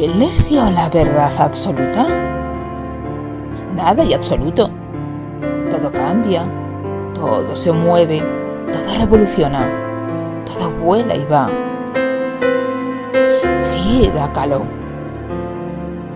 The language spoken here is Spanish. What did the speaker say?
¿quién les dio la verdad absoluta? Nada y absoluto. Todo cambia, todo se mueve, todo revoluciona, todo vuela y va. Frida Kahlo.